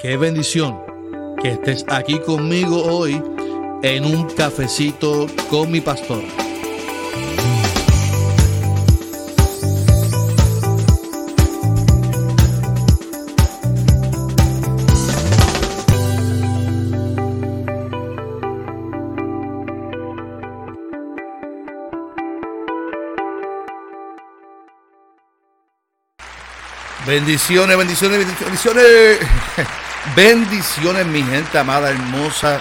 Qué bendición que estés aquí conmigo hoy en un cafecito con mi pastor. Bendiciones, bendiciones, bendiciones. Bendiciones, mi gente amada, hermosa.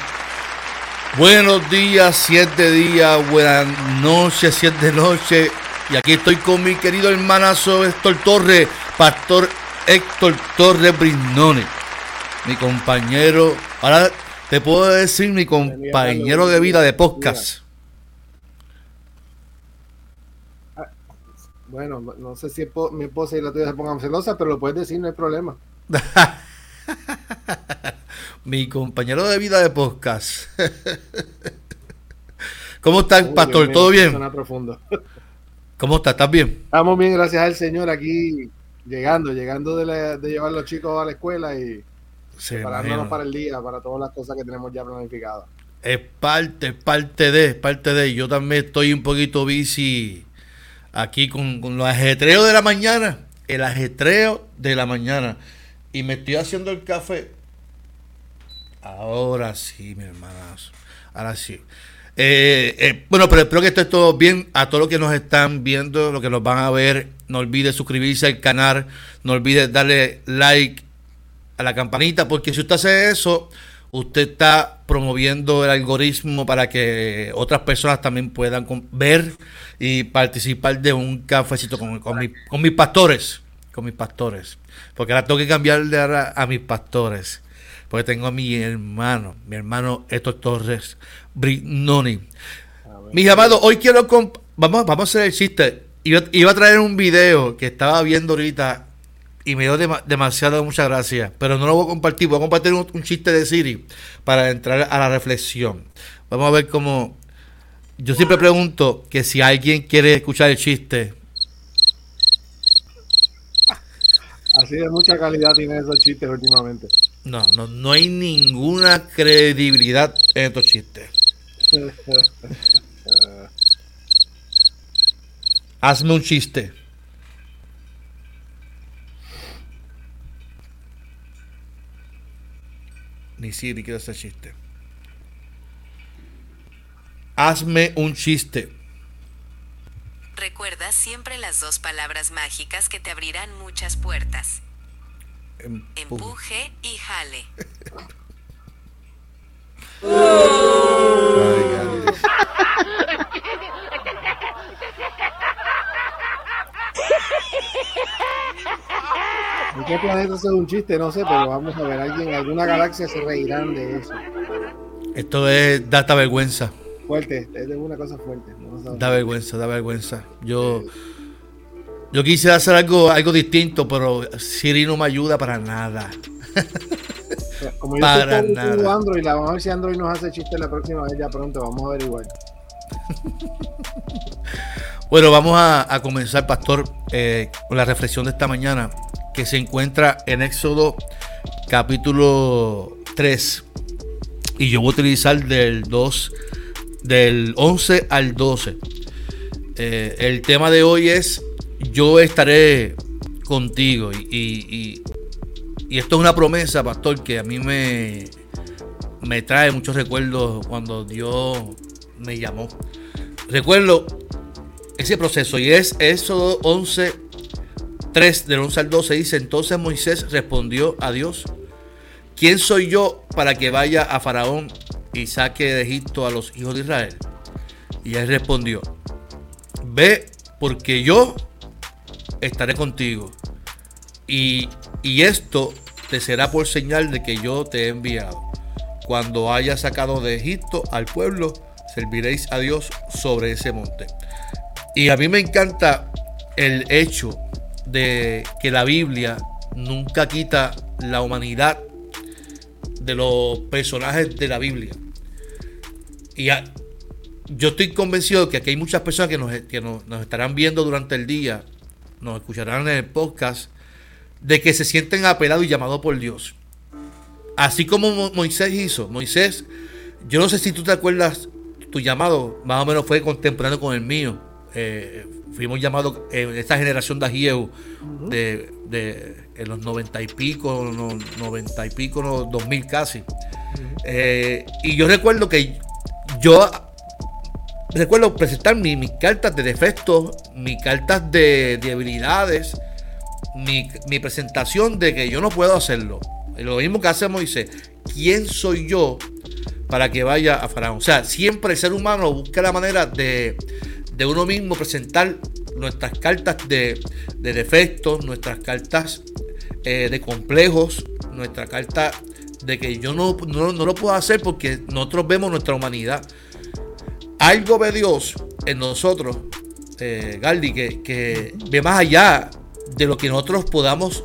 Buenos días, siete días, buenas noches, siete noches. Y aquí estoy con mi querido hermanazo Héctor Torres, Pastor Héctor Torres Brignone. Mi compañero, ahora te puedo decir mi compañero de vida de podcast. Bueno, no sé si mi esposa y la tuya se pongan celosas, pero lo puedes decir, no hay problema. mi compañero de vida de podcast. ¿Cómo estás, pastor? ¿Todo bien? ¿Cómo estás? ¿Estás bien? Estamos bien, gracias al Señor, aquí llegando, llegando de, llevar a los chicos a la escuela y preparándonos para el día, para todas las cosas que tenemos ya planificadas. Es parte, es parte de, es parte de. Yo también estoy un poquito bici aquí con, con los ajetreos de la mañana, el ajetreo de la mañana. Y me estoy haciendo el café. Ahora sí, mi hermanas. Ahora sí. Eh, eh, bueno, pero espero que esté todo bien. A todos los que nos están viendo, los que nos van a ver, no olvide suscribirse al canal. No olvide darle like a la campanita, porque si usted hace eso, usted está promoviendo el algoritmo para que otras personas también puedan ver y participar de un cafecito con, con mis pastores. Con mis pastores. Porque ahora tengo que cambiarle a, a mis pastores. Porque tengo a mi hermano, mi hermano Héctor Torres Brignoni. Mis amados, hoy quiero. Vamos, vamos a hacer el chiste. Iba, iba a traer un video que estaba viendo ahorita y me dio demasiado muchas gracias, pero no lo voy a compartir, voy a compartir un, chiste de Siri para entrar a la reflexión. Vamos a ver cómo... Yo siempre pregunto que si alguien quiere escuchar el chiste. Así de mucha calidad tienen esos chistes últimamente. No, no, no hay ninguna credibilidad en estos chistes. Hazme un chiste. Ni si ni quiero hacer chiste. Hazme un chiste. Recuerda siempre las dos palabras mágicas que te abrirán muchas puertas. Empuje, y jale. ¿En qué planeta es un chiste? No sé, pero vamos a ver, alguien, alguna galaxia se reirán de eso. Esto es data vergüenza. Fuerte, es una cosa fuerte. da vergüenza, da vergüenza. Yo, yo quise hacer algo, algo distinto, pero Siri no me ayuda para nada. Como yo para estoy nada. Android, vamos a ver si Android nos hace chiste la próxima vez, ya pronto, vamos a ver igual. bueno, vamos a, comenzar, Pastor, eh, con la reflexión de esta mañana que se encuentra en Éxodo capítulo 3. Y yo voy a utilizar del 2, del 11 al 12. Eh, el tema de hoy es yo estaré contigo. Y, y, esto es una promesa, pastor, que a mí me, me trae muchos recuerdos cuando Dios me llamó. Recuerdo ese proceso y es Éxodo 11 3 del 11 al 12 dice, entonces Moisés respondió a Dios, ¿quién soy yo para que vaya a Faraón y saque de Egipto a los hijos de Israel? Y él respondió, ve porque yo estaré contigo y, y esto te será por señal de que yo te he enviado. Cuando haya sacado de Egipto al pueblo, serviréis a Dios sobre ese monte. Y a mí me encanta el hecho de que la Biblia nunca quita la humanidad de los personajes de la Biblia. Y yo estoy convencido de que aquí hay muchas personas que, nos, que nos, estarán viendo durante el día, nos escucharán en el podcast, de que se sienten apelados y llamados por Dios. así como Moisés hizo, Moisés, yo no sé si tú te acuerdas, tu llamado más o menos fue contemporáneo con el mío. Eh, fuimos llamados en esta generación de Agieu de, en los noventa y pico, noventa y pico, dos mil casi. Eh, y yo recuerdo que yo recuerdo presentar mis cartas de defectos, mis cartas de, debilidades, mi, mi, presentación de que yo no puedo hacerlo. Lo mismo que hace Moisés. ¿Quién soy yo para que vaya a Faraón? O sea, siempre el ser humano busca la manera de, de uno mismo presentar nuestras cartas de, defectos, nuestras cartas eh, de complejos, nuestra carta de que yo no, no, lo puedo hacer porque nosotros vemos nuestra humanidad. Algo ve Dios en nosotros, eh, Galdi, que, ve más allá de lo que nosotros podamos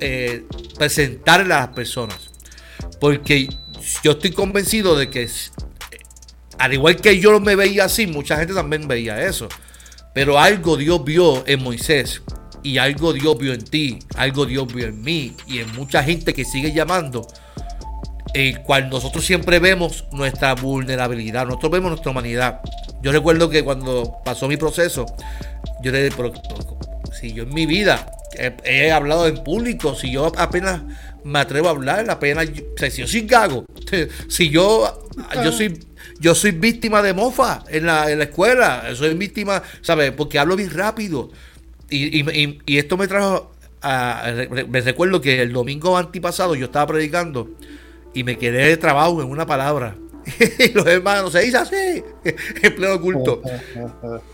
eh, presentarle a las personas. Porque yo estoy convencido de que, al igual que yo me veía así, mucha gente también veía eso. Pero algo Dios vio en Moisés y algo Dios vio en ti, algo Dios vio en mí y en mucha gente que sigue llamando, el cual nosotros siempre vemos nuestra vulnerabilidad, nosotros vemos nuestra humanidad. Yo recuerdo que cuando pasó mi proceso, yo le dije, si yo en mi vida he, hablado en público, si yo apenas me atrevo a hablar, apenas, si yo soy gago, si yo, yo soy yo soy víctima de mofa en la, en la escuela. Soy víctima, ¿sabes? Porque hablo bien rápido. Y, y, esto me trajo Me recuerdo que el domingo antipasado yo estaba predicando y me quedé de trabajo en una palabra. y los hermanos se dice así, en pleno oculto.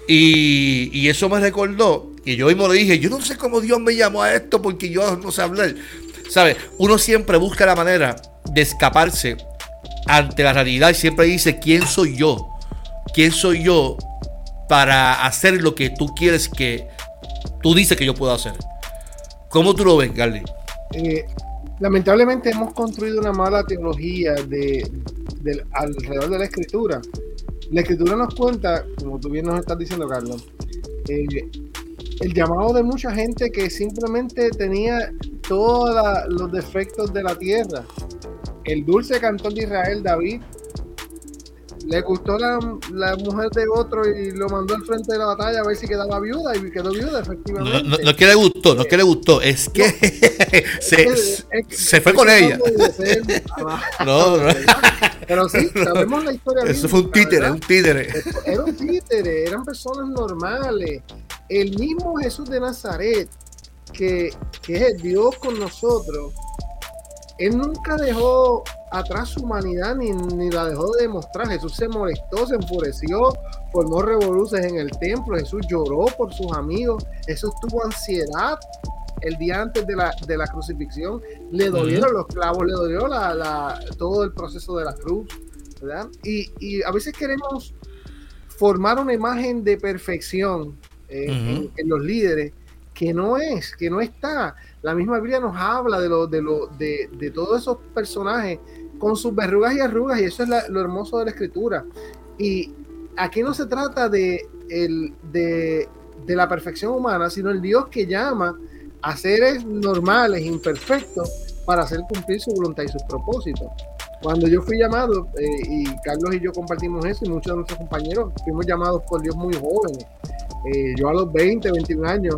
y, y, eso me recordó que yo mismo le dije: Yo no sé cómo Dios me llamó a esto porque yo no sé hablar. ¿Sabes? Uno siempre busca la manera de escaparse ante la realidad y siempre dice, ¿quién soy yo? ¿Quién soy yo para hacer lo que tú quieres que tú dices que yo puedo hacer? ¿Cómo tú lo ves, Garly? Eh, lamentablemente hemos construido una mala teología de, alrededor de la escritura. La escritura nos cuenta, como tú bien nos estás diciendo, Carlos, eh, el llamado de mucha gente que simplemente tenía todos los defectos de la tierra el dulce cantor de Israel, David, le gustó la, mujer de otro y lo mandó al frente de la batalla a ver si quedaba viuda y quedó viuda efectivamente. No, no, que le gustó, no es que le gustó, es que se, fue con ella. no, no. Pero sí, sabemos la historia. Eso fue un títere, un títere. Era un títere, eran personas normales. El mismo Jesús de Nazaret, que, que es el Dios con nosotros, él nunca dejó atrás su humanidad ni, la dejó de demostrar. Jesús se molestó, se enfureció, formó revoluciones en el templo. Jesús lloró por sus amigos. Jesús tuvo ansiedad el día antes de la, de la crucifixión. Le dolieron los clavos, le dolió la, todo el proceso de la cruz. Y, a veces queremos formar una imagen de perfección eh, en los líderes que no es, que no está. La misma Biblia nos habla de, lo, de, lo, de, de todos esos personajes con sus verrugas y arrugas, y eso es lo hermoso de la escritura. Y aquí no se trata de, el, de, de la perfección humana, sino el Dios que llama a seres normales, imperfectos, para hacer cumplir su voluntad y sus propósitos. Cuando yo fui llamado, eh, y Carlos y yo compartimos eso, y muchos de nuestros compañeros fuimos llamados por Dios muy jóvenes. Eh, yo a los 20, 21 años,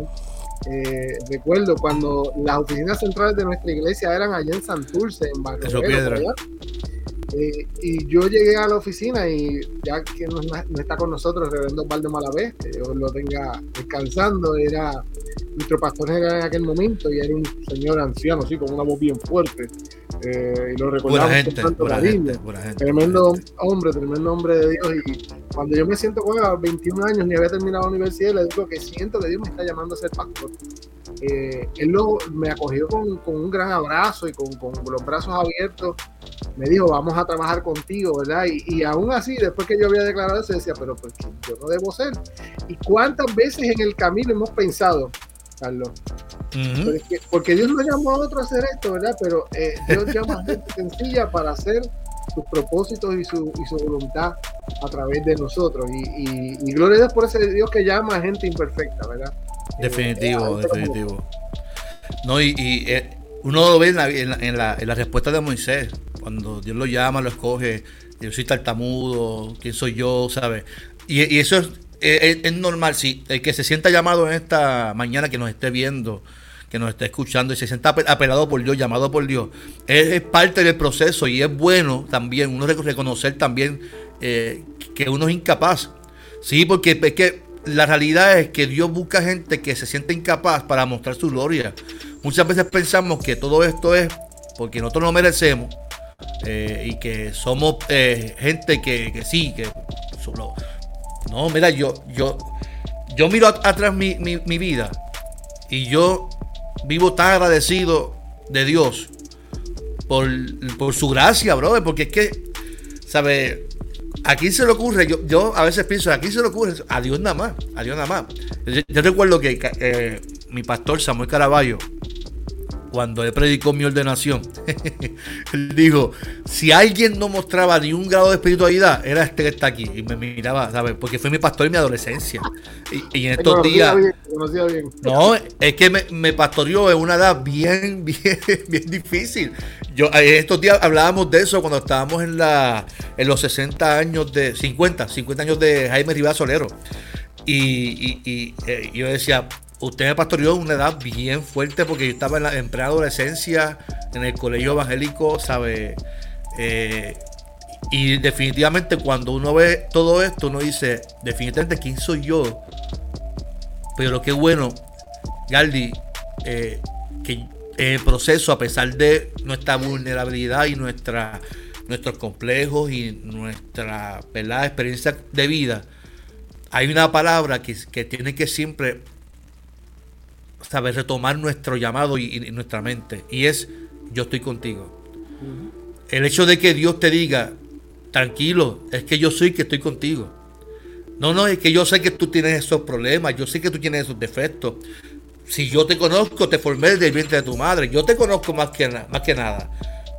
eh, recuerdo cuando las oficinas centrales de nuestra iglesia eran allá en Santurce, en Barrio eh, y yo llegué a la oficina y ya que no, está con nosotros, el reverendo Osvaldo Malavé, que lo tenga descansando, era nuestro pastor en aquel momento y era un señor anciano, así, con una voz bien fuerte. Eh, y lo recordamos con tanto cariño. tremendo hombre, tremendo hombre de Dios. Y cuando yo me siento con él a 21 años, ni había terminado la universidad, le digo que siento que Dios me está llamando a ser pastor. Eh, él luego me acogió con, con, un gran abrazo y con, con, los brazos abiertos. Me dijo, vamos a trabajar contigo, ¿verdad? Y, y, aún así, después que yo había declarado eso, decía, pero pues yo no debo ser. ¿Y cuántas veces en el camino hemos pensado, Carlos? porque, Dios no llamó a otro a hacer esto, ¿verdad? Pero eh, Dios llama a gente sencilla para hacer sus propósitos y su, y su voluntad a través de nosotros. Y, y, gloria a Dios por ese Dios que llama a gente imperfecta, ¿verdad? Definitivo, eh, definitivo. No, y, y eh, uno lo ve en la, en, la, en, la, respuesta de Moisés. Cuando Dios lo llama, lo escoge, yo soy tartamudo, quién soy yo, ¿sabes? Y, y eso es, es, es normal, sí, el que se sienta llamado en esta mañana, que nos esté viendo, que nos esté escuchando y se sienta apelado por Dios, llamado por Dios, es, parte del proceso y es bueno también uno reconocer también eh, que uno es incapaz. Sí, porque es que la realidad es que Dios busca gente que se siente incapaz para mostrar su gloria. Muchas veces pensamos que todo esto es porque nosotros lo merecemos eh, y que somos eh, gente que, que, sí, que. No, mira, yo, yo, yo miro atrás mi, mi, vida y yo vivo tan agradecido de Dios por, por su gracia, brother, porque es que, ¿sabes? ¿A quién se le ocurre? Yo, yo a veces pienso, ¿a quién se le ocurre? A Dios nada más, a Dios nada más. Yo, recuerdo que eh, mi pastor Samuel Caraballo, cuando él predicó mi ordenación, él dijo, si alguien no mostraba ni un grado de espiritualidad, era este que está aquí. Y me miraba, ¿sabes? Porque fue mi pastor en mi adolescencia. Y, y en estos días... Bien, bien. No, es que me, me, pastoreó en una edad bien, bien, bien difícil. Yo, en estos días hablábamos de eso cuando estábamos en, la, en los 60 años de... 50, 50 años de Jaime Rivera Solero. Y, y, y eh, yo decía, usted me pastoreó una edad bien fuerte porque yo estaba en la en preadolescencia, en el colegio evangélico, ¿sabe? Eh, y definitivamente cuando uno ve todo esto, uno dice, definitivamente, ¿quién soy yo? Pero qué bueno, Galdi, eh, que en el proceso, a pesar de nuestra vulnerabilidad y nuestra, nuestros complejos y nuestra experiencia de vida, hay una palabra que, que tiene que siempre saber retomar nuestro llamado y, y, nuestra mente. Y es, yo estoy contigo. Uh -huh. El hecho de que Dios te diga, tranquilo, es que yo soy que estoy contigo. No, no, es que yo sé que tú tienes esos problemas, yo sé que tú tienes esos defectos. Si yo te conozco, te formé desde el vientre de tu madre, yo te conozco más que, más que nada.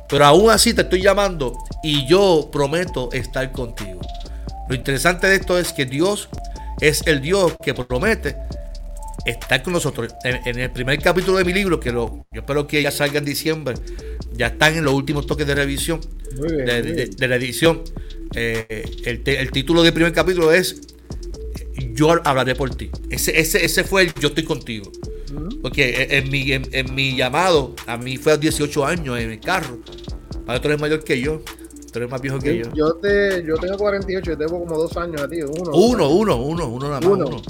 Pero aún así te estoy llamando y yo prometo estar contigo. Lo interesante de esto es que Dios es el Dios que promete estar con nosotros. En, en, el primer capítulo de mi libro, que lo, yo espero que ya salga en diciembre, ya están en los últimos toques de revisión bien, de, de, de, la edición. Eh, el, el, título del primer capítulo es Yo hablaré por ti. Ese, ese, ese fue el Yo estoy contigo. Uh -huh. Porque en mi, en, en, mi llamado, a mí fue a 18 años en el carro. Para tú eres mayor que yo. Tú eres más viejo que yo. Yo, te, yo tengo 48, yo tengo como dos años a ti. Uno, uno, uno, uno, uno nada más. Uno. uno.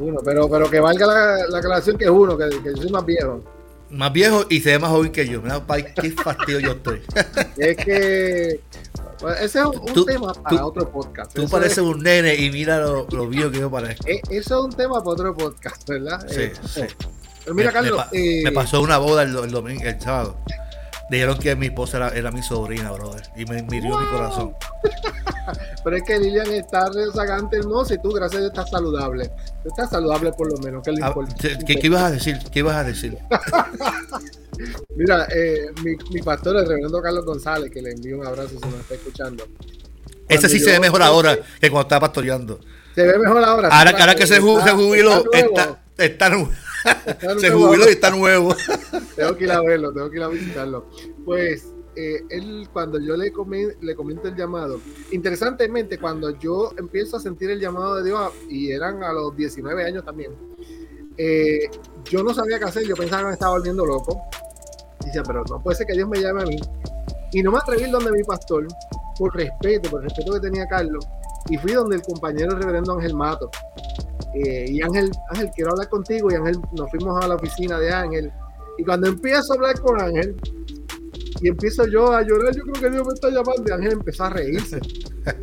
Uno, pero, pero que valga la, la aclaración que es uno, que, que, yo soy más viejo. Más viejo y se ve más joven que yo. Mira, qué fastidio yo estoy. es que bueno, ese es un, tú, tema para tú, otro podcast. Tú eso pareces es, un nene y mira lo, lo, viejo que yo parezco. Eh, eso es un tema para otro podcast, ¿verdad? Sí, eh, sí. Pero mira, me, Carlos. Me, eh, me, pasó una boda el, el, domingo, el sábado. Dijeron que mi esposa era, era mi sobrina, brother. Y me hirió wow. mi corazón. Pero es que Lilian está rezagante hermosa y tú, gracias a Dios, estás saludable. Estás saludable por lo menos, que lo ah, importante. ¿Qué, ¿Qué, ibas a decir? ¿Qué ibas a decir? Mira, eh, mi, mi, pastor, el reverendo Carlos González, que le envío un abrazo si nos está escuchando. Ese sí se ve mejor ahora que cuando estaba pastoreando. Se ve mejor ahora. Ahora, ahora que se, está, se jubiló, está, está, está se jubiló y está nuevo. tengo que ir a verlo, tengo que ir a visitarlo. Pues eh, él, cuando yo le, comen, le comento el llamado, interesantemente, cuando yo empiezo a sentir el llamado de Dios, y eran a los 19 años también, eh, yo no sabía qué hacer, yo pensaba que me estaba volviendo loco. Dice, pero no puede ser que Dios me llame a mí. Y no me atreví donde mi pastor, por respeto, por el respeto que tenía Carlos, y fui donde el compañero reverendo Ángel Mato. Eh, y Ángel, Ángel, quiero hablar contigo. Y Ángel, nos fuimos a la oficina de Ángel. Y cuando empiezo a hablar con Ángel, y empiezo yo a llorar, yo creo que Dios me está llamando. Y Ángel empezó a reírse.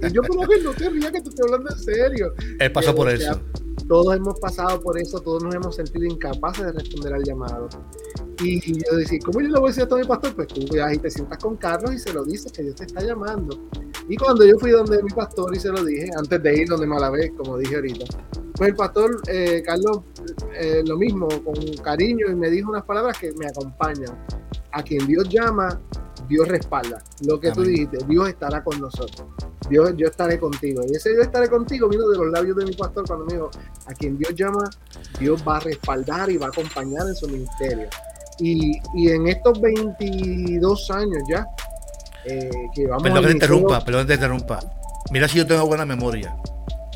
y yo, como que no te rías, que te estoy hablando en serio. Él pasó por eso. Sea, todos hemos pasado por eso, todos nos hemos sentido incapaces de responder al llamado. Y, y yo decía, ¿cómo yo le voy a decir a todo mi pastor? Pues tú vas y te sientas con Carlos y se lo dices que Dios te está llamando. Y cuando yo fui donde mi pastor y se lo dije, antes de ir donde Malavé, como dije ahorita, pues el pastor eh, Carlos, eh, lo mismo, con cariño, y me dijo unas palabras que me acompañan. A quien Dios llama, Dios respalda. Lo que Amén. tú dijiste, Dios estará con nosotros. Dios, yo estaré contigo. Y ese yo estaré contigo vino de los labios de mi pastor cuando me dijo, a quien Dios llama, Dios va a respaldar y va a acompañar en su ministerio. Y, y en estos 22 años ya, Eh, que vamos perdón que te interrumpa, perdón que te interrumpa. Mira si yo tengo buena memoria.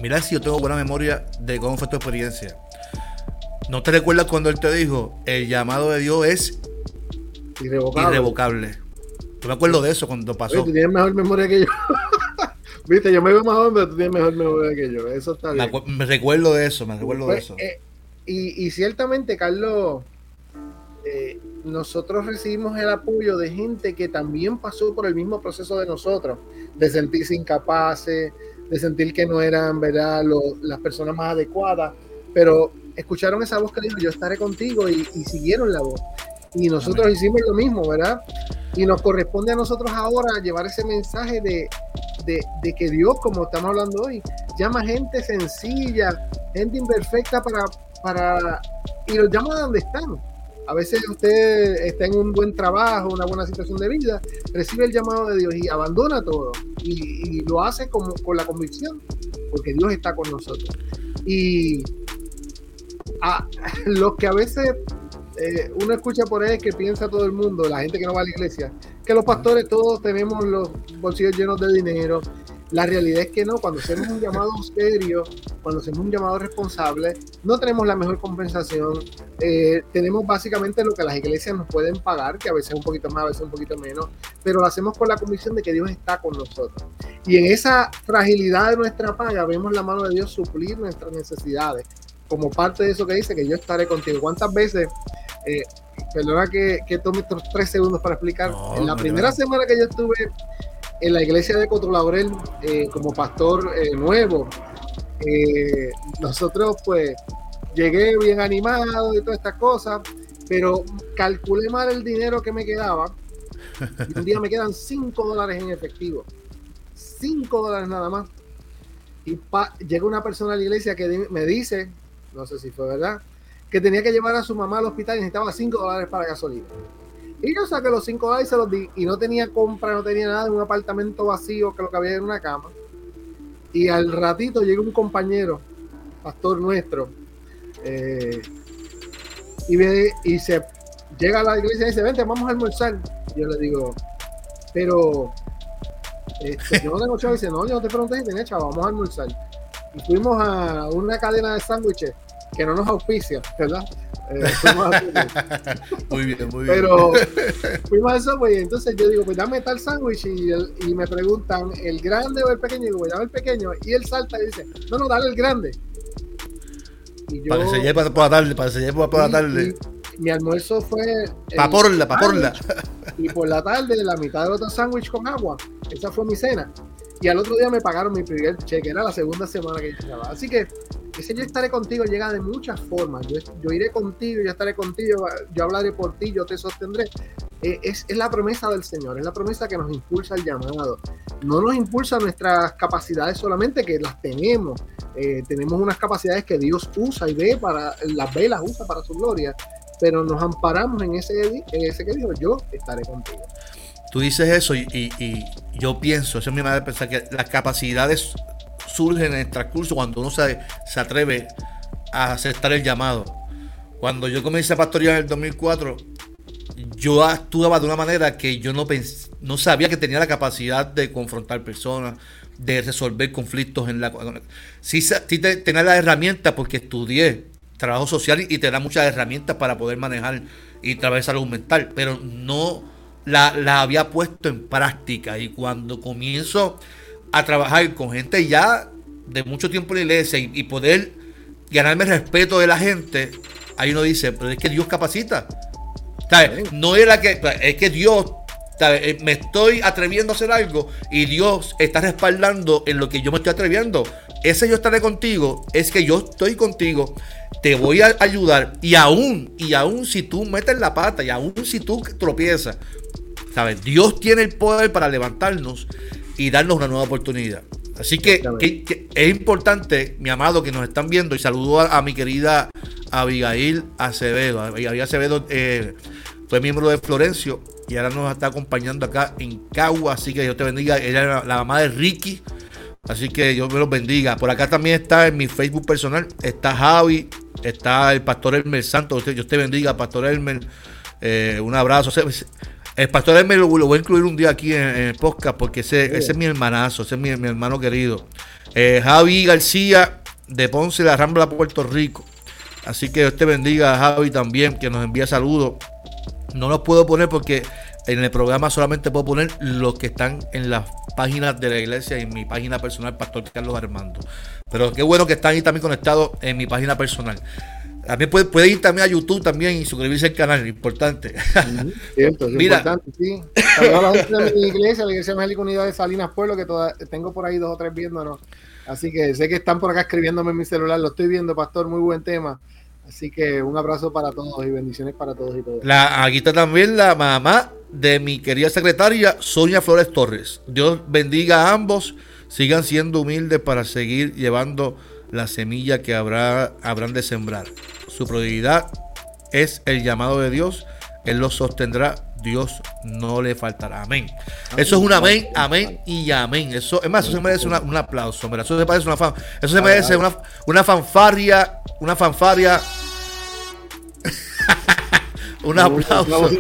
Mira si yo tengo buena memoria de cómo fue tu experiencia. ¿No te recuerdas cuando él te dijo, el llamado de Dios es Irrevocable. irrevocable? Yo me acuerdo de eso cuando Oye, pasó. tú tienes mejor memoria que yo. Viste, yo me veo más joven, pero tú tienes mejor memoria que yo. Eso está bien. me recuerdo de eso, me recuerdo de Pues, eso. eh, y, y ciertamente, Carlos, eh, nosotros recibimos el apoyo de gente que también pasó por el mismo proceso de nosotros, de sentirse incapaces, de sentir que no eran ¿verdad? Lo- las personas más adecuadas, pero escucharon esa voz que dijo, yo estaré contigo y, y siguieron la voz. Y nosotros Amén. hicimos lo mismo, ¿verdad? Y nos corresponde a nosotros ahora llevar ese mensaje de, de, de que Dios, como estamos hablando hoy, llama gente sencilla, gente imperfecta para, para y los llama a donde están. A veces usted está en un buen trabajo, una buena situación de vida, recibe el llamado de Dios y abandona todo y, y lo hace como, con la convicción, porque Dios está con nosotros. Y a los que a veces eh, uno escucha por ahí que piensa todo el mundo, la gente que no va a la iglesia, que los pastores todos tenemos los bolsillos llenos de dinero. La realidad es que no, cuando hacemos un llamado serio, cuando hacemos un llamado responsable, no tenemos la mejor compensación. Eh, tenemos básicamente lo que las iglesias nos pueden pagar, que a veces un poquito más, a veces un poquito menos, pero lo hacemos con la convicción de que Dios está con nosotros. Y en esa fragilidad de nuestra paga vemos la mano de Dios suplir nuestras necesidades, como parte de eso que dice que yo estaré contigo. ¿Cuántas veces, eh, perdona que, que tome estos tres segundos para explicar, No, en la primera semana que yo estuve en la iglesia de Coto Laurel eh, como pastor eh, nuevo, eh, nosotros pues llegué bien animado y todas estas cosas, pero calculé mal el dinero que me quedaba. Y un día me quedan 5 dólares en efectivo. 5 dólares nada más. Y pa- llega una persona a la iglesia que me dice, no sé si fue verdad, que tenía que llevar a su mamá al hospital y necesitaba 5 dólares para gasolina. Y yo saqué los 5 dólares y se los di. Y no tenía compra, no tenía nada, en un apartamento vacío que lo que había era una cama. Y al ratito llega un compañero, pastor nuestro, eh, y, ve, y se llega a la iglesia y dice, vente, vamos a almorzar. Yo le digo, pero este, yo no tengo chavo. Y dice, no, yo no te pregunté si tenía chavo, vamos a almorzar. Y fuimos a una cadena de sándwiches que no nos auspicia, ¿verdad? Eh, fuimos a- Muy bien, muy bien. pero fuimos a eso, pues, entonces yo digo, pues dame tal sándwich y, el- y me preguntan, ¿el grande o el pequeño? Y digo, pues dame el pequeño. Y él salta y dice, no, no, dale el grande. Y yo, para que se lleve por la tarde, para que se lleve por la tarde. mi almuerzo fue... Paporla, paporla. Y por la tarde, la mitad del otro sándwich con agua. Esa fue mi cena. Y al otro día me pagaron mi primer cheque. Era la segunda semana que yo estaba. Así que ese yo estaré contigo llega de muchas formas. Yo, yo iré contigo, yo estaré contigo, yo hablaré por ti, yo te sostendré. Eh, es, es la promesa del Señor, es la promesa que nos impulsa el llamado. No nos impulsa nuestras capacidades solamente, que las tenemos. Eh, tenemos unas capacidades que Dios usa y ve para, las ve, las usa para su gloria. Pero nos amparamos en ese, en ese que dijo, yo estaré contigo. Tú dices eso y, y- y yo pienso, esa es mi manera de pensar, que las capacidades surgen en el transcurso cuando uno se, se atreve a aceptar el llamado. Cuando yo comencé a pastorear en el 2004, yo actuaba de una manera que yo no, no sabía que tenía la capacidad de confrontar personas, de resolver conflictos en la... Sí, sí te- tenía las herramientas porque estudié trabajo social y, te da muchas herramientas para poder manejar y salud mental, pero no la, la había puesto en práctica y cuando comienzo a trabajar con gente ya de mucho tiempo en la iglesia y, y poder ganarme el respeto de la gente, ahí uno dice, pero es que Dios capacita. ¿Sabes? No era que, es que Dios, ¿sabes? Eh, me estoy atreviendo a hacer algo y Dios está respaldando en lo que yo me estoy atreviendo. Ese yo estaré contigo, es que yo estoy contigo, te voy a ayudar y aún, y aún si tú metes la pata y aún si tú tropiezas, ¿sabes? Dios tiene el poder para levantarnos y darnos una nueva oportunidad. Así que, que- que es importante, mi amado, que nos están viendo, y saludo a, a mi querida Abigail Acevedo. Abigail Acevedo eh, fue miembro de Florencio y ahora nos está acompañando acá en Cagua. Así que Dios te bendiga. Ella es la, la mamá de Ricky. Así que Dios me los bendiga. Por acá también está en mi Facebook personal. Está Javi. Está el pastor Elmer Santos. Dios te bendiga, pastor Elmer. Eh, un abrazo. El pastor me lo, voy a incluir un día aquí en, el podcast porque ese, ese, es mi hermanazo, ese es mi, hermano querido. Eh, Javi García de Ponce, la Rambla, Puerto Rico. Así que Dios te bendiga a Javi también, que nos envía saludos. No los puedo poner porque en el programa solamente puedo poner los que están en las páginas de la iglesia y en mi página personal, Pastor Carlos Armando. Pero qué bueno que están ahí también conectados en mi página personal. También puede, ir también a YouTube también y suscribirse al canal, importante. Cierto, es Mira. importante, sí. a la gente de mi iglesia, la iglesia evangélica unidad de Salinas Pueblo, que tengo por ahí dos o tres viéndonos. Así que sé que están por acá escribiéndome en mi celular, lo estoy viendo, pastor, muy buen tema. Así que un abrazo para todos y bendiciones para todos y todas. La, aquí está también la mamá de mi querida secretaria Sonia Flores Torres. Dios bendiga a ambos, sigan siendo humildes para seguir llevando la semilla que habrá, habrán de sembrar. Su prioridad es el llamado de Dios, Él lo sostendrá, Dios no le faltará. Amén. Eso es un amén, amén y amén. Eso, es más, eso se merece un aplauso. eso se parece una fan, eso se merece una, una fanfarria, una fanfaria un aplauso.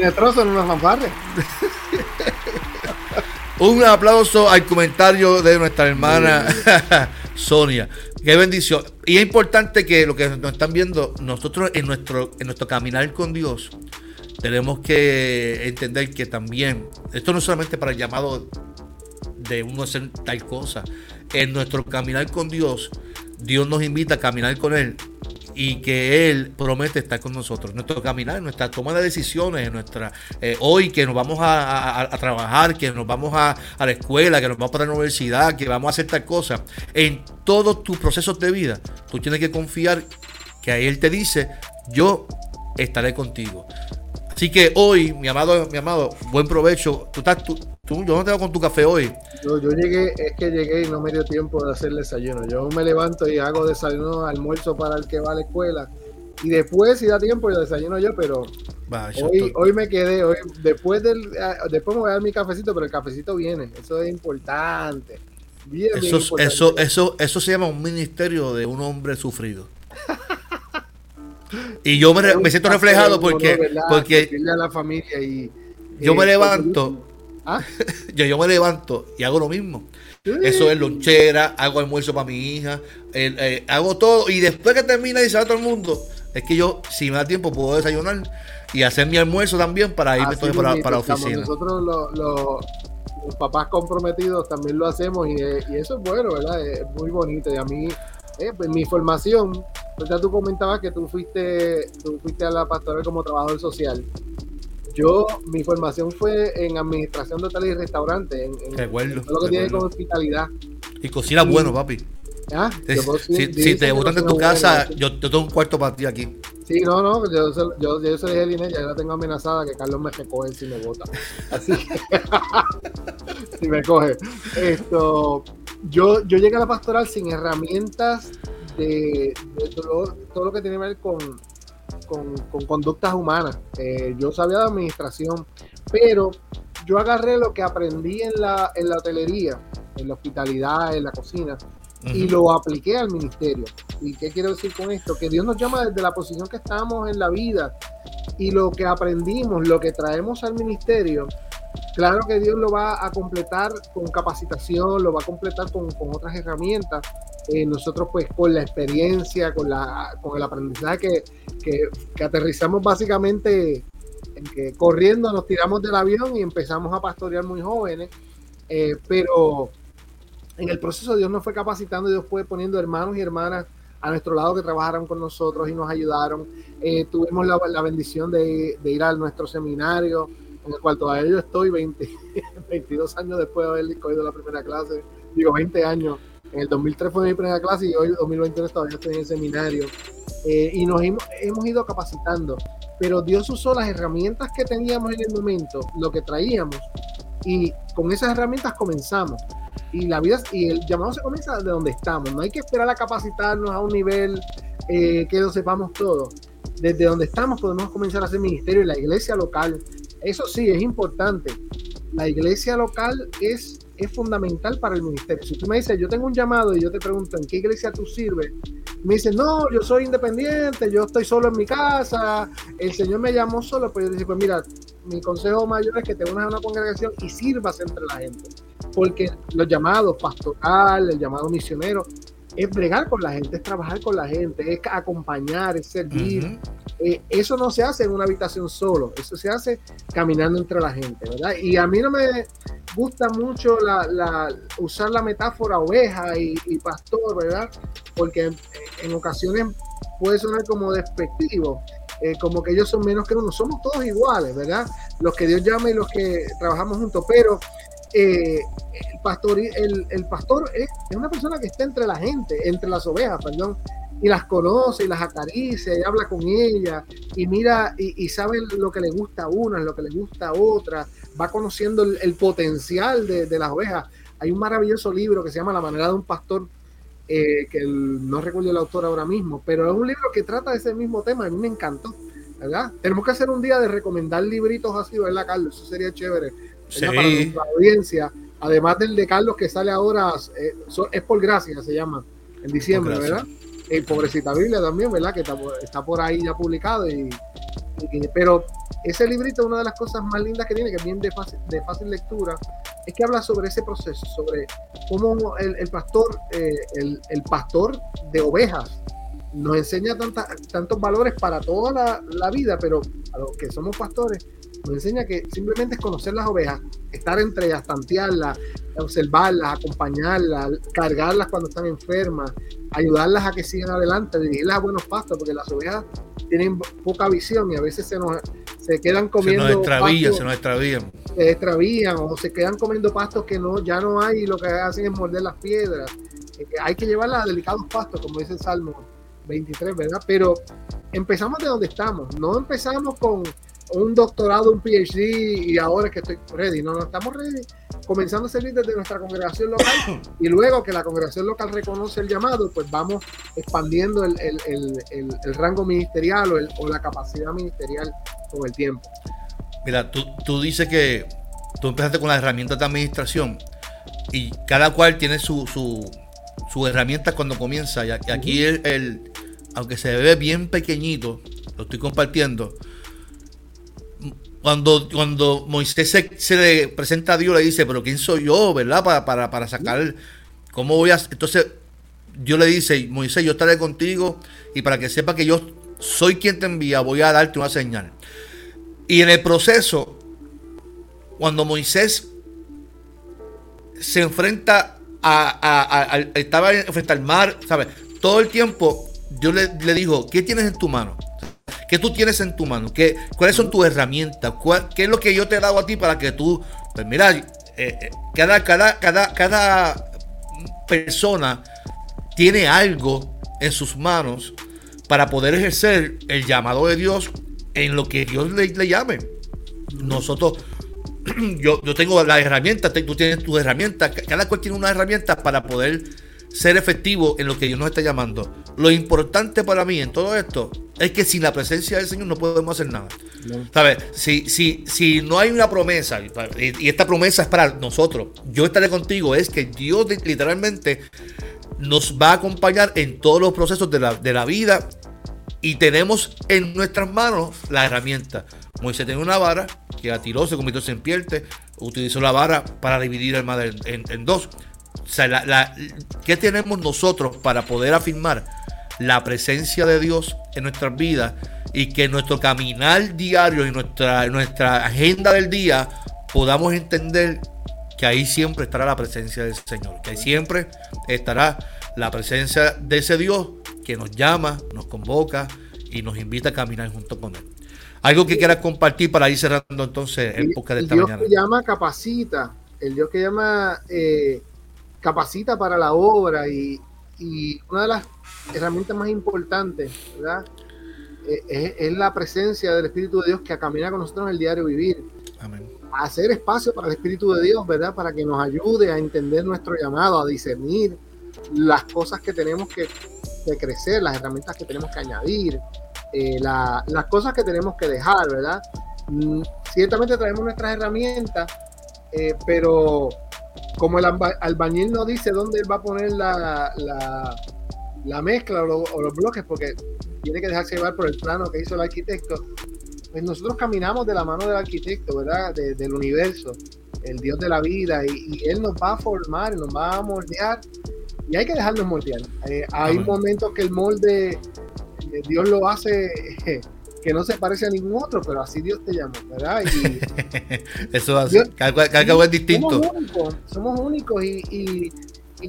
Un aplauso al comentario de nuestra hermana Sonia. Qué bendición. Y es importante que lo que nos están viendo, nosotros en nuestro, en nuestro caminar con Dios, tenemos que entender que también, esto no es solamente para el llamado de uno hacer tal cosa, en nuestro caminar con Dios, Dios nos invita a caminar con Él y que Él promete estar con nosotros. Nuestro caminar, nuestra toma de decisiones, nuestra eh, hoy que nos vamos a, trabajar, que nos vamos a, la escuela, que nos vamos para la universidad, que vamos a hacer tal cosa. En todos tus procesos de vida, tú tienes que confiar que ahí Él te dice, yo estaré contigo. Así que hoy, mi amado, mi amado, buen provecho. Tú estás, yo no tengo con tu café hoy. Yo, yo llegué, es que llegué y no me dio tiempo de hacer el desayuno. Yo me levanto y hago desayuno, almuerzo para el que va a la escuela. Y después, si da tiempo, yo desayuno yo, pero hoy, hoy me quedé, hoy, después del, ah, después me voy a dar mi cafecito, pero el cafecito viene. Eso es importante. eso, Eso, eso, eso se llama un ministerio de un hombre sufrido. y yo me, siento reflejado porque, porque la familia y, yo me levanto ¿Ah? yo, yo me levanto y hago lo mismo. Eso es lonchera, hago almuerzo para mi hija, eh, hago todo. Y después que termina y se va todo el mundo, es que yo, si me da tiempo, puedo desayunar y hacer mi almuerzo también para irme para, para, la oficina. Nosotros los papás comprometidos también lo hacemos y, eso es bueno, ¿verdad? Es muy bonito. Y a mí, eh, pues, mi formación, pues ya tú comentabas que tú fuiste, tú fuiste a la pastoral como trabajador social. Yo, mi formación fue en administración de hoteles y restaurantes, en, en todo lo que tiene con hospitalidad. Y cocina bueno, papi. ¿Ah? Si, te gustan en tu casa, yo, tengo un cuarto para ti aquí. Sí, no, no, yo, yo, yo, se dejé dinero, ya la tengo amenazada que Carlos me recoge si me vota. Así que, si me coge. Esto, yo, yo llegué a la pastoral sin herramientas de, todo, todo, lo que tiene que ver con, con, conductas humanas. Eh, yo sabía de administración, pero yo agarré lo que aprendí en la, en la hotelería, en la hospitalidad, en la cocina, y lo apliqué al ministerio. ¿Y qué quiero decir con esto? Que Dios nos llama desde la posición que estamos en la vida y lo que aprendimos, lo que traemos al ministerio, Claro que Dios lo va a completar con capacitación, lo va a completar con, otras herramientas. Eh, nosotros pues con la experiencia, con, la, con el aprendizaje que, que, aterrizamos básicamente corriendo nos tiramos del avión y empezamos a pastorear muy jóvenes, eh, pero en el proceso Dios nos fue capacitando Dios fue poniendo hermanos y hermanas a nuestro lado que trabajaron con nosotros y nos ayudaron. Eh, tuvimos la, la bendición de, de, ir a nuestro seminario, en el cual todavía yo estoy 20, 22 años después de haber cogido la primera clase, digo 20 años. En el 2003 fue mi primera clase y hoy 2021 todavía estoy en el seminario. Eh, y nos hemos, hemos, ido capacitando. Pero Dios usó las herramientas que teníamos en el momento, lo que traíamos, y con esas herramientas comenzamos. Y la vida y el llamado se comienza de donde estamos. No hay que esperar a capacitarnos a un nivel eh, que lo sepamos todo. Desde donde estamos podemos comenzar a hacer ministerio en la iglesia local, eso sí, es importante. La iglesia local es, es fundamental para el ministerio. Si tú me dices, yo tengo un llamado y yo te pregunto, ¿en qué iglesia tú sirves? Me dices, no, yo soy independiente, yo estoy solo en mi casa, el Señor me llamó solo, pues yo digo, pues mira, mi consejo mayor es que te unas a una congregación y sirvas entre la gente. Porque los llamados pastoral, el llamado misionero, es bregar con la gente, es trabajar con la gente, es acompañar, es servir. Eh, eso no se hace en una habitación solo, eso se hace caminando entre la gente, ¿verdad? Y a mí no me gusta mucho la, usar la metáfora oveja y, pastor, ¿verdad? Porque en, ocasiones puede sonar como despectivo. Eh, como que ellos son menos que uno, somos todos iguales, ¿verdad? Los que Dios llama y los que trabajamos juntos, pero eh, el, pastor, el, pastor es, una persona que está entre la gente, entre las ovejas, perdón, y las conoce y las acaricia y habla con ellas y mira y, sabe lo que le gusta a una, lo que le gusta a otra, va conociendo el, potencial de, las ovejas. Hay un maravilloso libro que se llama La manera de un pastor, eh, que no recuerdo el autor ahora mismo, pero es un libro que trata de ese mismo tema, a mí me encantó, ¿verdad? Tenemos que hacer un día de recomendar libritos así, ¿verdad, Carlos? Eso sería chévere para nuestra audiencia. Además del de Carlos que sale ahora, eh, es por gracia, se llama, en diciembre, ¿verdad? Y Pobrecita Biblia también, ¿verdad? Que está, por ahí ya publicado. Y, pero ese librito, una de las cosas más lindas que tiene, que es bien de fácil, de fácil lectura, es que habla sobre ese proceso, sobre cómo el, pastor, eh, el, pastor de ovejas, nos enseña tantos valores para toda la, la, vida, pero a los que somos pastores, nos enseña que simplemente es conocer las ovejas, estar entre ellas, tantearlas, observarlas, acompañarlas, cargarlas cuando están enfermas, ayudarlas a que sigan adelante, dirigirlas a buenos pastos, porque las ovejas tienen poca visión y a veces se nos se quedan comiendo. Se nos extravían, se nos extravían. Se extravían o se quedan comiendo pastos que no ya no hay y lo que hacen es morder las piedras. Eh, hay que llevarlas a delicados pastos, como dice el Salmo 23, ¿verdad? Pero empezamos de donde estamos, no empezamos con un doctorado, un PhD y ahora es que estoy ready. No, no estamos ready. Comenzando a servir desde nuestra congregación local y luego que la congregación local reconoce el llamado, pues vamos expandiendo el, rango ministerial o, la capacidad ministerial con el tiempo. Mira, tú, tú dices que tú empezaste con las herramientas de administración y cada cual tiene su, su, su herramienta cuando comienza. Y aquí el, aunque se ve bien pequeñito, lo estoy compartiendo cuando, cuando Moisés se, le presenta a Dios, le dice, pero ¿quién soy yo, verdad? Para, para, para sacar, ¿cómo voy a...? Entonces, Dios le dice, Moisés, yo estaré contigo y para que sepa que yo soy quien te envía, voy a darte una señal. Y en el proceso, cuando Moisés se enfrenta a, estaba frente al mar, ¿sabes? Todo el tiempo Dios le, le dijo, ¿qué tienes en tu mano? ¿Qué tú tienes en tu mano? ¿Qué, ¿Cuáles son tus herramientas? ¿Qué es lo que yo te he dado a ti para que tú, pues mira, eh, eh, cada, cada, cada, cada persona tiene algo en sus manos para poder ejercer el llamado de Dios en lo que Dios le, llame. Nosotros, yo, yo tengo las herramientas, tú tienes tus herramientas, cada cual tiene una herramienta para poder ser efectivo en lo que Dios nos está llamando. Lo importante para mí en todo esto es que sin la presencia del Señor no podemos hacer nada. ¿Sabes? Si, si, si no hay una promesa, y esta promesa es para nosotros, yo estaré contigo, es que Dios literalmente nos va a acompañar en todos los procesos de la, de la vida y tenemos en nuestras manos la herramienta. Moisés tenía una vara que la tiró, se convirtió en pierte, utilizó la vara para dividir el mar en dos. O sea, la, ¿qué tenemos nosotros para poder afirmar la presencia de Dios en nuestras vidas y que nuestro caminar diario y nuestra, nuestra agenda del día podamos entender que ahí siempre estará la presencia del Señor, que ahí siempre estará la presencia de ese Dios que nos llama, nos convoca y nos invita a caminar junto con Él. Algo que quieras compartir para ir cerrando entonces el podcast de esta Dios mañana. que llama capacita, el Dios que llama eh, capacita para la obra y, una de las herramientas más importantes, ¿verdad? Eh, es, la presencia del Espíritu de Dios que camina con nosotros en el diario vivir. Hacer espacio para el Espíritu de Dios, ¿verdad? Para que nos ayude a entender nuestro llamado, a discernir las cosas que tenemos que, crecer, las herramientas que tenemos que añadir, eh, las cosas que tenemos que dejar, ¿verdad? Mm, ciertamente traemos nuestras herramientas, eh, pero como el albañil no dice dónde él va a poner la, la, mezcla o, los bloques, porque tiene que dejarse llevar por el plano que hizo el arquitecto, pues nosotros caminamos de la mano del arquitecto, ¿verdad? del universo, el Dios de la vida, y, Él nos va a formar, nos va a moldear, y hay que dejarnos moldear. Eh, hay momentos que el molde, eh, Dios lo hace que no se parece a ningún otro, pero así Dios te llamó, ¿verdad? Y, Eso así, cada, cada, es distinto. Somos únicos, somos únicos y,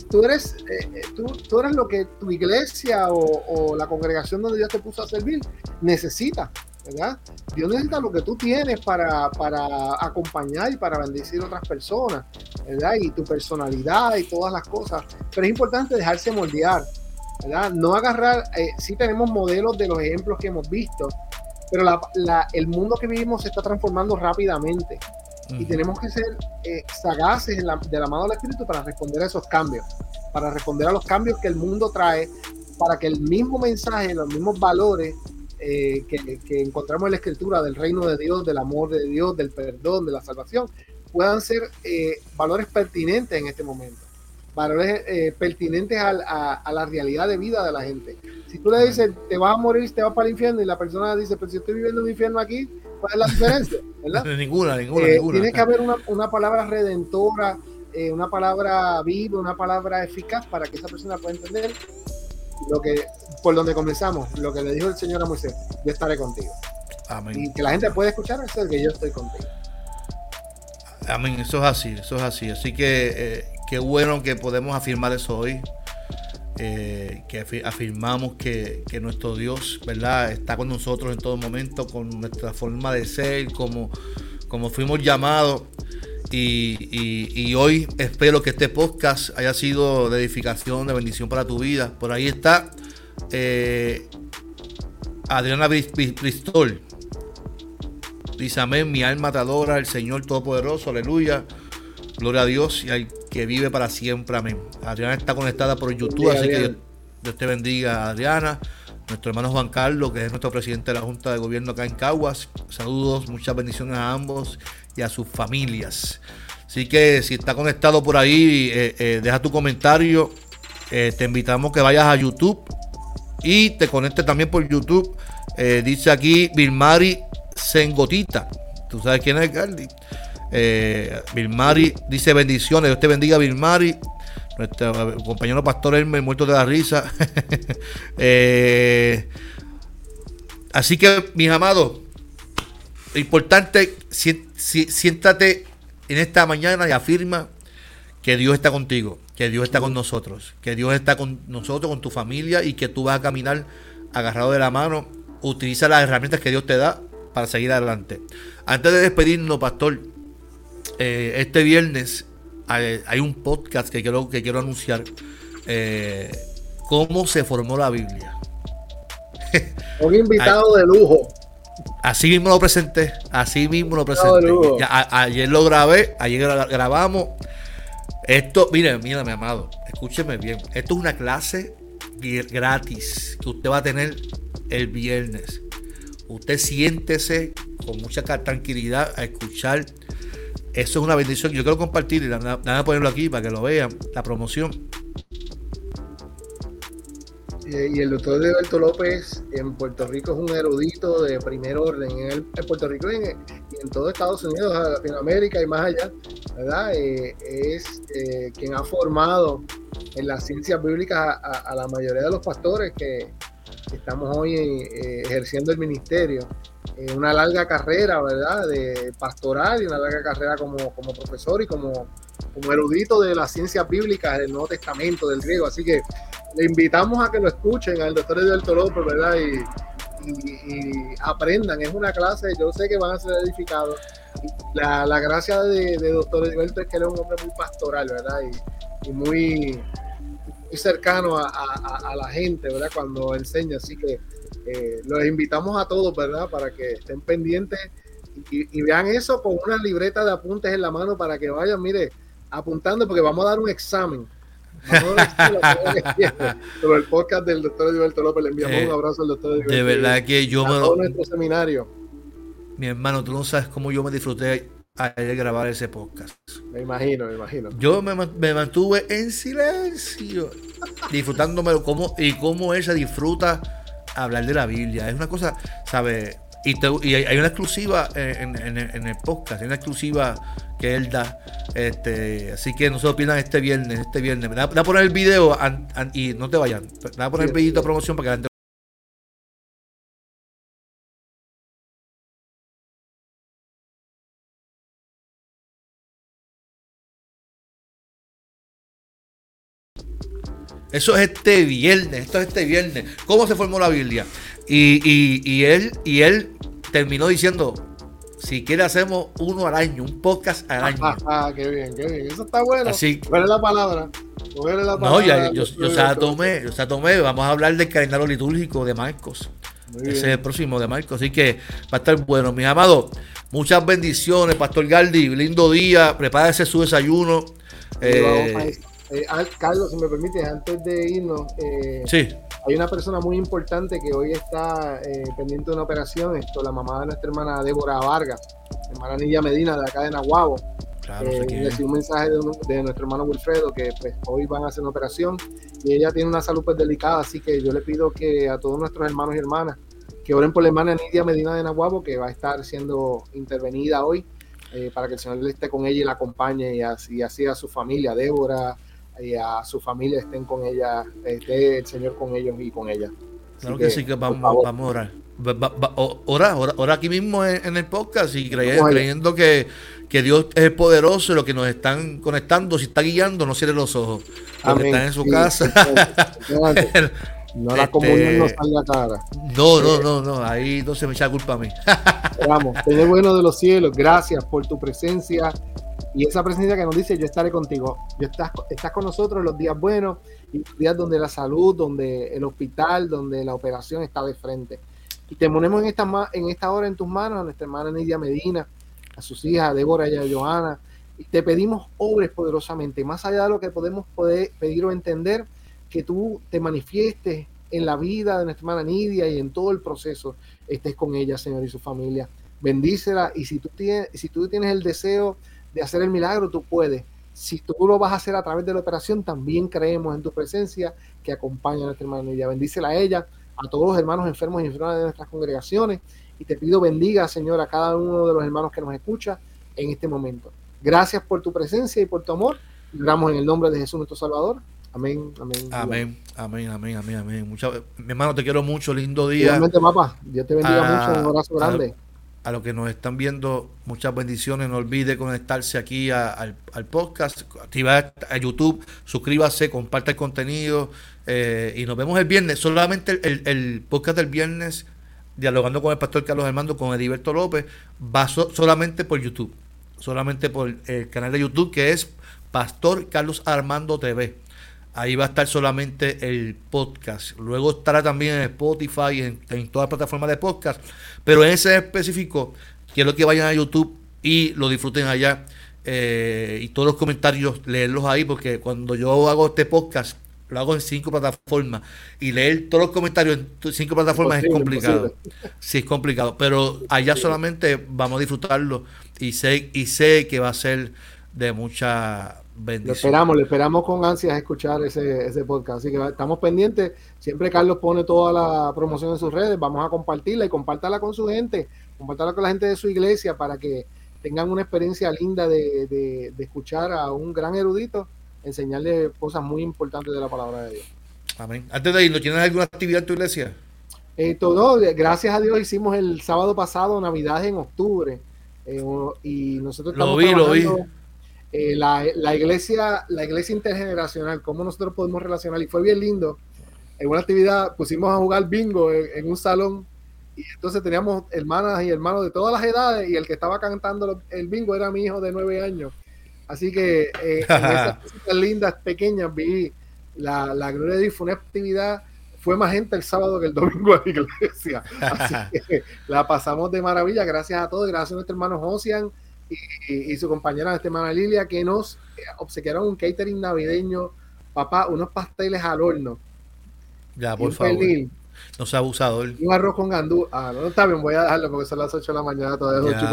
tú eres eh, tú, tú, eres lo que tu iglesia o, la congregación donde Dios te puso a servir necesita. ¿verdad? Dios necesita lo que tú tienes para, para acompañar y para bendecir a otras personas, ¿verdad? Y tu personalidad y todas las cosas. Pero es importante dejarse moldear, ¿verdad? No agarrar, eh, sí tenemos modelos de los ejemplos que hemos visto, pero la, el mundo que vivimos se está transformando rápidamente. Y tenemos que ser eh, sagaces de la mano del Espíritu para responder a esos cambios, para responder a los cambios que el mundo trae, para que el mismo mensaje, los mismos valores eh, que, encontramos en la escritura del reino de Dios, del amor de Dios, del perdón, de la salvación, puedan ser eh, valores pertinentes en este momento, valores eh, pertinentes a, la realidad de vida de la gente. Si tú le dices, te vas a morir, te vas para el infierno, y la persona dice, pero si estoy viviendo un infierno aquí, ¿cuál es la diferencia? ninguna, ninguna, ninguna. Tiene que haber una, una palabra redentora, una palabra viva, una palabra eficaz para que esa persona pueda entender lo que por donde comenzamos, lo que le dijo el Señor a Moisés, yo estaré contigo. Amén. Y que la gente puede escuchar es que yo estoy contigo. Amén, eso es así, eso es así. Así que eh, qué bueno que podemos afirmar eso hoy. Eh, que afirmamos que, nuestro Dios, ¿verdad? Está con nosotros en todo momento, con nuestra forma de ser, como, como fuimos llamados. Y, hoy espero que este podcast haya sido de edificación, de bendición para tu vida. Por ahí está eh, Adriana Bristol. Dice amén, mi alma te adora, el Señor Todopoderoso, aleluya. Gloria a Dios y al que vive para siempre, amén. Adriana está conectada por YouTube, así que Dios te bendiga, Adriana. Nuestro hermano Juan Carlos, que es nuestro presidente de la Junta de Gobierno acá en Caguas. Saludos, muchas bendiciones a ambos y a sus familias. Así que si está conectado por ahí, eh, eh, deja tu comentario. Eh, te invitamos que vayas a YouTube y te conectes también por YouTube. dice aquí Vilmari Sengotita. Tú sabes quién es, Vilmari dice bendiciones. Dios te bendiga, Vilmari. Nuestro compañero pastor Elmer, muerto de la risa. así que, mis amados, importante, siéntate en esta mañana y afirma que Dios está contigo, que Dios está con nosotros, que Dios está con nosotros, con tu familia y que tú vas a caminar agarrado de la mano. Utiliza las herramientas que Dios te da para seguir adelante. Antes de despedirnos, pastor, eh, este viernes hay, un podcast que quiero, que quiero anunciar. Eh, ¿Cómo se formó la Biblia? Un invitado de lujo. Así mismo lo presenté, así mismo lo presenté. ayer lo grabé, ayer grabamos. Esto, mire, mire, mi amado, escúcheme bien. Esto es una clase gratis que usted va a tener el viernes. Usted siéntese con mucha tranquilidad a escuchar. Eso es una bendición. Yo quiero compartir, nada, ponerlo aquí para que lo vean, la promoción y el doctor Alberto López en Puerto Rico es un erudito de primer orden. En, Puerto Rico y en, todo Estados Unidos, Latinoamérica y más allá, ¿verdad? Eh, es eh, quien ha formado en las ciencias bíblicas a, la mayoría de los pastores que, estamos hoy eh, ejerciendo el ministerio. Una larga carrera, ¿verdad? De pastoral y una larga carrera como, como profesor y como, como erudito de las ciencias bíblicas del Nuevo Testamento, del griego. Así que le invitamos a que lo escuchen al doctor Edilberto López, ¿verdad? Y, aprendan. Es una clase, yo sé que van a ser edificados. La, la gracia de, doctor Edilberto es que él es un hombre muy pastoral, ¿verdad? Y, muy, cercano a, la gente, ¿verdad? Cuando enseña. Así que eh, los invitamos a todos, ¿verdad? Para que estén pendientes y, y vean eso con una libreta de apuntes en la mano para que vayan, mire, apuntando, porque vamos a dar un examen pero el podcast del doctor Edilberto López le enviamos un eh, abrazo al doctor. De verdad que yo me. Todo nuestro seminario. Mi hermano, tú no sabes cómo yo me disfruté ayer grabar ese podcast. Me imagino, me imagino. Yo me, mantuve en silencio, disfrutándome cómo, y cómo él se disfruta hablar de la Biblia. Es una cosa, ¿sabes? Y, y hay una exclusiva en, en, el podcast, hay una exclusiva que él da. Este, así que no se lo pierdan este viernes, este viernes. Me da, a poner el video y no te vayan. Me da a poner el videito de promoción para que la gente Eso es este viernes, esto es este viernes. ¿Cómo se formó la Biblia? Y, él, y él terminó diciendo, si quiere hacemos uno al año, un podcast al año. Ah, ah qué bien, qué bien. Eso está bueno. Así, ¿Cuál es la palabra? la palabra? No, ya, yo, yo, yo ya tomé, yo tomé. Vamos a hablar del calendario litúrgico de Marcos. Ese es el próximo de Marcos. Así que va a estar bueno. Mis amados, muchas bendiciones, Pastor Galdi. Lindo día. Prepárese su desayuno. Eh, eh, Carlos, si me permite, antes de irnos, eh, hay una persona muy importante que hoy está eh, pendiente de una operación, esto, la mamá de nuestra hermana Débora Vargas, hermana Nidia Medina de acá de Nahuabo. Claro, recibió un mensaje de, nuestro hermano Wilfredo que pues, hoy van a hacer una operación y ella tiene una salud pues delicada, así que yo le pido que a todos nuestros hermanos y hermanas que oren por la hermana Nidia Medina de Nahuabo, que va a estar siendo intervenida hoy, para que el Señor esté con ella y la acompañe y así, y así a su familia, Débora, y a su familia estén con ella, esté el Señor con ellos y con ella. claro que, sí, que vamos, vamos a orar. Ora, ora, aquí mismo en, el podcast y creyendo, que, que, Dios es poderoso y lo que nos están conectando, si está guiando, no cierre los ojos. Porque están en su casa. No la comunión no salga cara. No, no, no, no, ahí no se me echa culpa a mí. Vamos, Señor bueno de los cielos, gracias por tu presencia y esa presencia que nos dice, yo estaré contigo. Yo estás, estás con nosotros los días buenos y los días donde la salud, donde el hospital, donde la operación está de frente. Y te ponemos en esta, en esta hora en tus manos a nuestra hermana Nidia Medina, a sus hijas, a Débora y a Joana. Y te pedimos obres poderosamente, más allá de lo que podemos poder pedir o entender, que tú te manifiestes en la vida de nuestra hermana Nidia y en todo el proceso estés con ella, Señor, y su familia. Bendícela y si tú tienes, si tú tienes el deseo de hacer el milagro, tú puedes. Si tú lo vas a hacer a través de la operación, también creemos en tu presencia que acompaña a nuestra hermana Nidia. Bendícela a ella, a todos los hermanos enfermos y enfermas de nuestras congregaciones. Y te pido bendiga, Señor, a cada uno de los hermanos que nos escucha en este momento. Gracias por tu presencia y por tu amor. Oramos en el nombre de Jesús nuestro Salvador. Amén, amén. Amén, amén, amén, amén, amén. mi hermano, te quiero mucho, lindo día. Igualmente, papá. Dios te bendiga ah, mucho. Un abrazo grande a los que nos están viendo, muchas bendiciones. No olvide conectarse aquí al, podcast, activar a YouTube, suscríbase, comparte el contenido eh, y nos vemos el viernes. Solamente el, podcast del viernes, dialogando con el pastor Carlos Armando, con Ediberto López, va solamente por YouTube, solamente por el canal de YouTube que es Pastor Carlos Armando TV. Ahí va a estar solamente el podcast. Luego estará también en Spotify, en, en todas las plataformas de podcast. Pero en ese específico, quiero que vayan a YouTube y lo disfruten allá. Eh, y todos los comentarios, leerlos ahí, porque cuando yo hago este podcast, lo hago en cinco plataformas. Y leer todos los comentarios en cinco plataformas es complicado. Sí, es complicado. Pero allá solamente vamos a disfrutarlo. Y sé, y sé que va a ser de mucha le esperamos, le esperamos con ansias escuchar ese, ese podcast. Así que estamos pendientes. Siempre Carlos pone toda la promoción en sus redes. Vamos a compartirla y compártala con su gente. Compártala con la gente de su iglesia para que tengan una experiencia linda de, de, escuchar a un gran erudito enseñarle cosas muy importantes de la palabra de Dios. Amén. Antes de irnos, ¿tienes alguna actividad en tu iglesia? Eh, todo, gracias a Dios hicimos el sábado pasado Navidad en octubre. Eh, y nosotros estamos lo vi, lo vi eh, la, la, iglesia, la iglesia intergeneracional, cómo nosotros podemos relacionar. Y fue bien lindo. En una actividad pusimos a jugar bingo en, un salón y entonces teníamos hermanas y hermanos de todas las edades y el que estaba cantando el bingo era mi hijo de nueve años. Así que eh, en esas cositas lindas, pequeñas, vi la, la gloria de Dios. Fue una actividad, fue más gente el sábado que el domingo a la iglesia. Así que la pasamos de maravilla. Gracias a todos, gracias a nuestro hermano Josian y, su compañera, esta hermana Lilia, que nos obsequiaron un catering navideño, papá, unos pasteles al horno. Ya, por favor. No sea abusador. Un arroz con gandú. Ah, no, está bien, voy a dejarlo porque son las 8 de la mañana, todavía es 8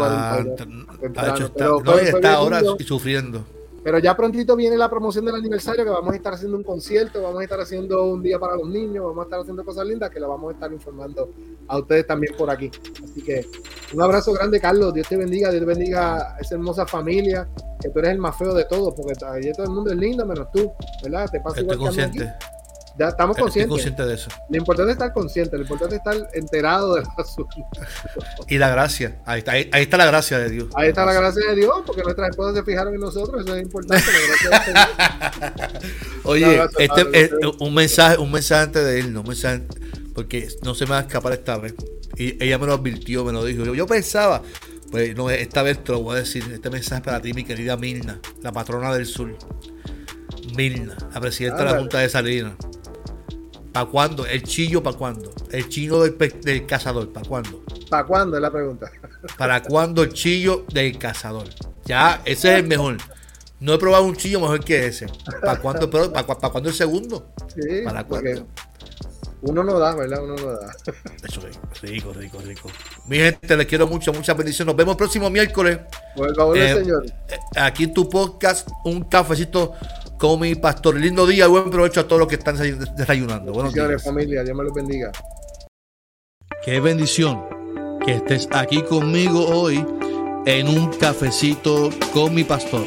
y Está, no, está ahora y sufriendo. Pero ya prontito viene la promoción del aniversario, que vamos a estar haciendo un concierto, vamos a estar haciendo un día para los niños, vamos a estar haciendo cosas lindas que lo vamos a estar informando a ustedes también por aquí. Así que un abrazo grande, Carlos. Dios te bendiga, Dios bendiga a esa hermosa familia, que tú eres el más feo de todos, porque todo el mundo es lindo menos tú, ¿verdad? Te pasa igual consciente. Ya estamos conscientes. consciente de eso. Lo importante es estar consciente, lo importante es estar enterado del asunto. Y la gracia, ahí está, ahí, está la gracia de Dios. Ahí está la gracia de Dios, porque nuestras esposas se fijaron en nosotros, eso es importante. Oye, este es un mensaje, un mensaje antes de él, no un mensaje, porque no se me va a escapar esta vez. Y ella me lo advirtió, me lo dijo. Yo, yo pensaba, pues no, esta vez te lo voy a decir, este mensaje para ti, mi querida Milna, la patrona del sur. Milna, la presidenta de la Junta de Salinas. ¿Para cuándo? ¿El chillo para cuándo? ¿El chillo del, cazador para cuándo? ¿Para cuándo es la pregunta? ¿Para cuándo el chillo del cazador? Ya, ese es el mejor. No he probado un chillo mejor que ese. ¿Para cuándo, para, cuándo el segundo? Sí, ¿Para cuándo? Uno no da, ¿verdad? Uno no da. Eso es rico, rico, rico. Mi gente, les quiero mucho, muchas bendiciones. Nos vemos el próximo miércoles. Por el favor eh, Señor. Eh, aquí en tu podcast, un cafecito con mi pastor. Lindo día, buen provecho a todos los que están desayunando. Buenos días. familia, Dios me los bendiga. Qué bendición que estés aquí conmigo hoy en un cafecito con mi pastor.